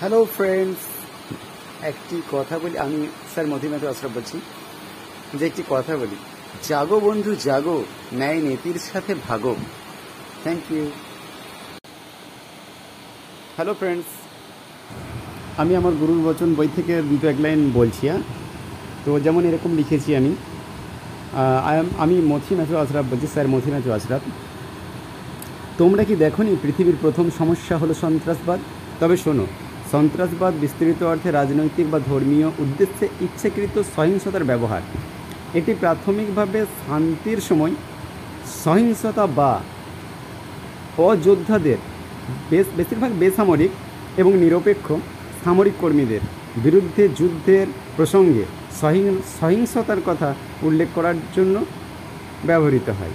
Hello friends একটি কথা বলি, আমি স্যার মতিমাত আশরাফ বলছি। যে একটি কথা বলি, জাগো বন্ধু, জাগো, ন্যায় নীতির সাথে ভাগো। থ্যাংক ইউ হ্যালো ফ্রেন্ডস আমি আমার গুরুর বচন বই থেকে দুটো এক লাইন বলছি হ্যাঁ? তো যেমন এরকম লিখেছি আমি। আমি মথি ম্যাথু আশরাফ বলছি, স্যার মথি ম্যাথু আশরাফ তোমরা কি দেখোনি পৃথিবীর প্রথম সমস্যা হলো সন্ত্রাসবাদ? তবে শোনো সন্ত্রাসবাদ বিস্তৃত অর্থে রাজনৈতিক বা ধর্মীয় উদ্দেশ্যে ইচ্ছাকৃত সহিংসতার ব্যবহার। এটি প্রাথমিকভাবে শান্তির সময় সহিংসতা বা অযোদ্ধাদের, বেশ বেশিরভাগ বেসামরিক এবং নিরপেক্ষ সামরিক কর্মীদের বিরুদ্ধে যুদ্ধের প্রসঙ্গে সহিং সহিংসতার কথা উল্লেখ করার জন্য ব্যবহৃত হয়।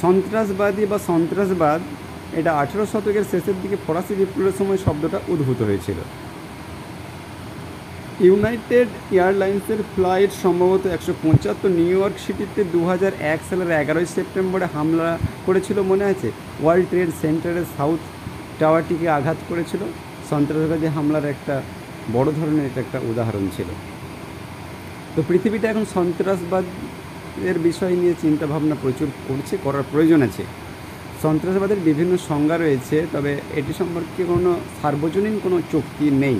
সন্ত্রাসবাদী বা সন্ত্রাসবাদ এটা আঠেরো শতকের শেষের দিকে ফরাসি বিপ্লবের সময় শব্দটা উদ্ভূত হয়েছিল। ইউনাইটেড এয়ারলাইন্সের ফ্লাইট সম্ভবত একশো পঁচাত্তর নিউ ইয়র্ক সিটিতে দু হাজার এক সালের এগারোই সেপ্টেম্বরে হামলা করেছিল মনে আছে? ওয়ার্ল্ড ট্রেড সেন্টারের সাউথ টাওয়ারটিকে আঘাত করেছিল। সন্ত্রাসবাদী হামলার একটা বড় ধরনের এটা একটা উদাহরণ ছিল। তো পৃথিবীটা এখন সন্ত্রাসবাদ এর বিষয় নিয়ে চিন্তাভাবনা প্রচুর করছে, করার প্রয়োজন আছে। সন্ত্রাসবাদের বিভিন্ন সংজ্ঞা রয়েছে, তবে এটি সম্পর্কে কোনো সার্বজনীন কোনো চুক্তি নেই।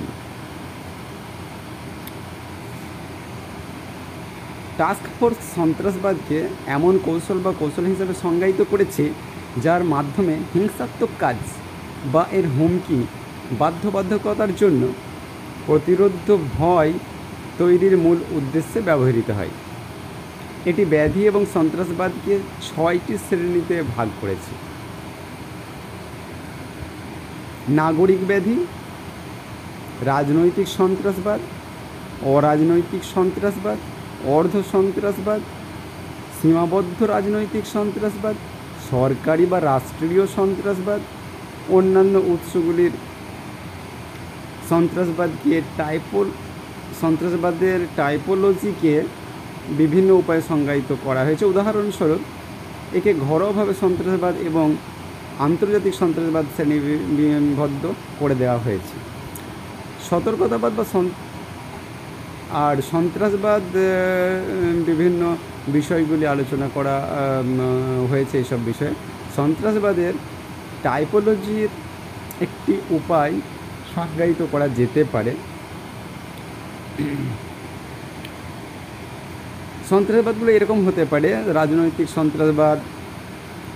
টাস্ক ফোর্স সন্ত্রাসবাদকে এমন কৌশল বা কৌশল হিসেবে সংজ্ঞায়িত করেছে, যার মাধ্যমে হিংসাত্মক কাজ বা এর হুমকি, বাধ্যবাধকতার জন্য প্রতিরোধ ভয় তৈরির মূল উদ্দেশ্যে ব্যবহৃত হয়। এটি ব্যাধি এবং সন্ত্রাসবাদকে ছয়টি শ্রেণীতে ভাগ করেছে। নাগরিক ব্যাধি, রাজনৈতিক সন্ত্রাসবাদ, অরাজনৈতিক সন্ত্রাসবাদ, অর্ধ সন্ত্রাসবাদ, সীমাবদ্ধ রাজনৈতিক সন্ত্রাসবাদ, সরকারি বা রাষ্ট্রীয় সন্ত্রাসবাদ, অন্যান্য উৎসগুলির সন্ত্রাসবাদকে টাইপোল, সন্ত্রাসবাদের টাইপোলজিকে বিভিন্ন উপায়ে সংজ্ঞায়িত করা হয়েছে। উদাহরণস্বরূপ, একে ঘরোয়াভাবে সন্ত্রাসবাদ এবং আন্তর্জাতিক সন্ত্রাসবাদ শ্রেণীবদ্ধ করে দেওয়া হয়েছে। সতর্কতাবাদ বা আর সন্ত্রাসবাদ বিভিন্ন বিষয়গুলি আলোচনা করা হয়েছে এইসব বিষয়ে। সন্ত্রাসবাদের টাইপোলজির একটি উপায় সংজ্ঞায়িত করা যেতে পারে। সন্ত্রাসবাদগুলো এরকম হতে পারে, রাজনৈতিক সন্ত্রাসবাদ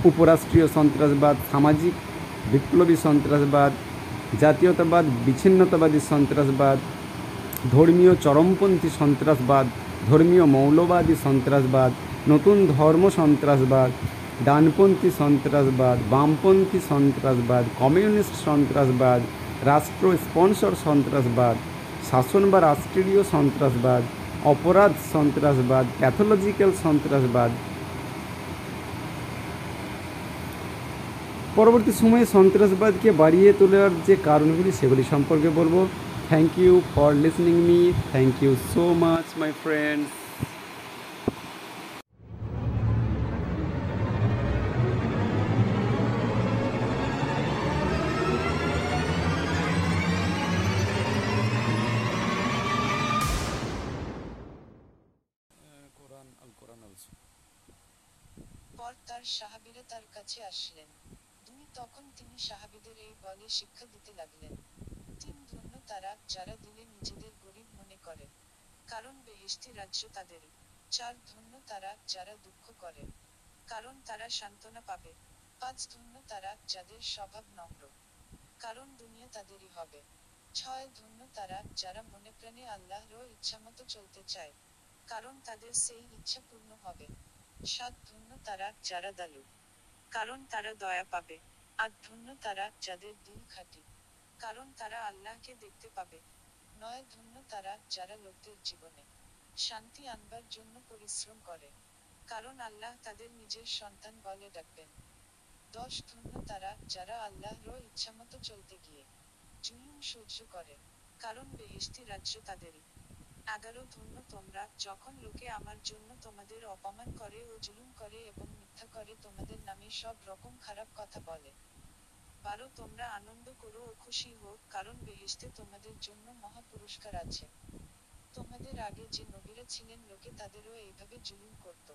উপরাষ্ট্রীয় সন্ত্রাসবাদ, সামাজিক বিপ্লবী সন্ত্রাসবাদ, জাতীয়তাবাদ, বিচ্ছিন্নতাবাদী সন্ত্রাসবাদ, ধর্মীয় চরমপন্থী সন্ত্রাসবাদ, ধর্মীয় মৌলবাদী সন্ত্রাসবাদ, নতুন ধর্ম সন্ত্রাসবাদ, ডানপন্থী সন্ত্রাসবাদ, বামপন্থী সন্ত্রাসবাদ, কমিউনিস্ট সন্ত্রাসবাদ, রাষ্ট্র স্পন্সর সন্ত্রাসবাদ, শাসন বা রাষ্ট্রীয় সন্ত্রাসবাদ, অপরাধ সন্ত্রাসবাদ, প্যাথোলজিক্যাল সন্ত্রাসবাদ পরবর্তী সময়ে সন্ত্রাসবাদকে বাড়িয়ে তোলার যে কারণগুলি, সেগুলি সম্পর্কে বলব। Thank you for listening me thank you so much my friends পর তার সাহাবীরা তার কাছে আসলেন। দুই তখন তিনি সাহাবীদের এই বলে শিক্ষা দিতে লাগলেন। তিন ধন্য তারা যারা দিলে নিজেদের গরিব মনে করে, কারণ বেহেশতি রাজ্য তাদেরই চার ধন্য তারা যারা দুঃখ করে, কারণ তারা সান্ত্বনা পাবে। পাঁচ ধন্য তারা যাদের স্বভাব নম্র, কারণ দুনিয়া তাদেরই হবে। ছয় ধন্য তারা যারা মনে প্রাণে আল্লাহর ইচ্ছামতো চলতে চায়, কারণ তাদের সেই ইচ্ছা পূর্ণ হবে। সাত ধন্য তারা যারা দালু কারণ তারা দয়া পাবে আট ধন্য তারা যাদের দিল খাঁটি, কারণ তারা আল্লাহকে দেখতে পাবে, নয় ধন্য তারা যারা লোকদের জীবনে শান্তি আনবার জন্য পরিশ্রম করে, কারণ আল্লাহ তাদের নিজের সন্তান বলে ডাকবেন। দশ ধন্য তারা যারা আল্লাহর ইচ্ছামতো চলতে গিয়ে জুলুম সহ্য করে, কারণ বেহেশতি রাজ্য তাদেরই এগারো ধন্য তোমরা, যখন লোকে আমার জন্য তোমাদের অপমান করে ও জুলুম করে এবং মিথ্যা করে তোমাদের নামে সব রকম খারাপ কথা বলে। বারো, তোমরা আনন্দ করো ও খুশি হোক, কারণ বেহেস্তে তোমাদের জন্য মহা পুরস্কার আছে। তোমাদের আগে যে নবীরা ছিলেন, লোকে তাদেরও এইভাবে জুলুম করত।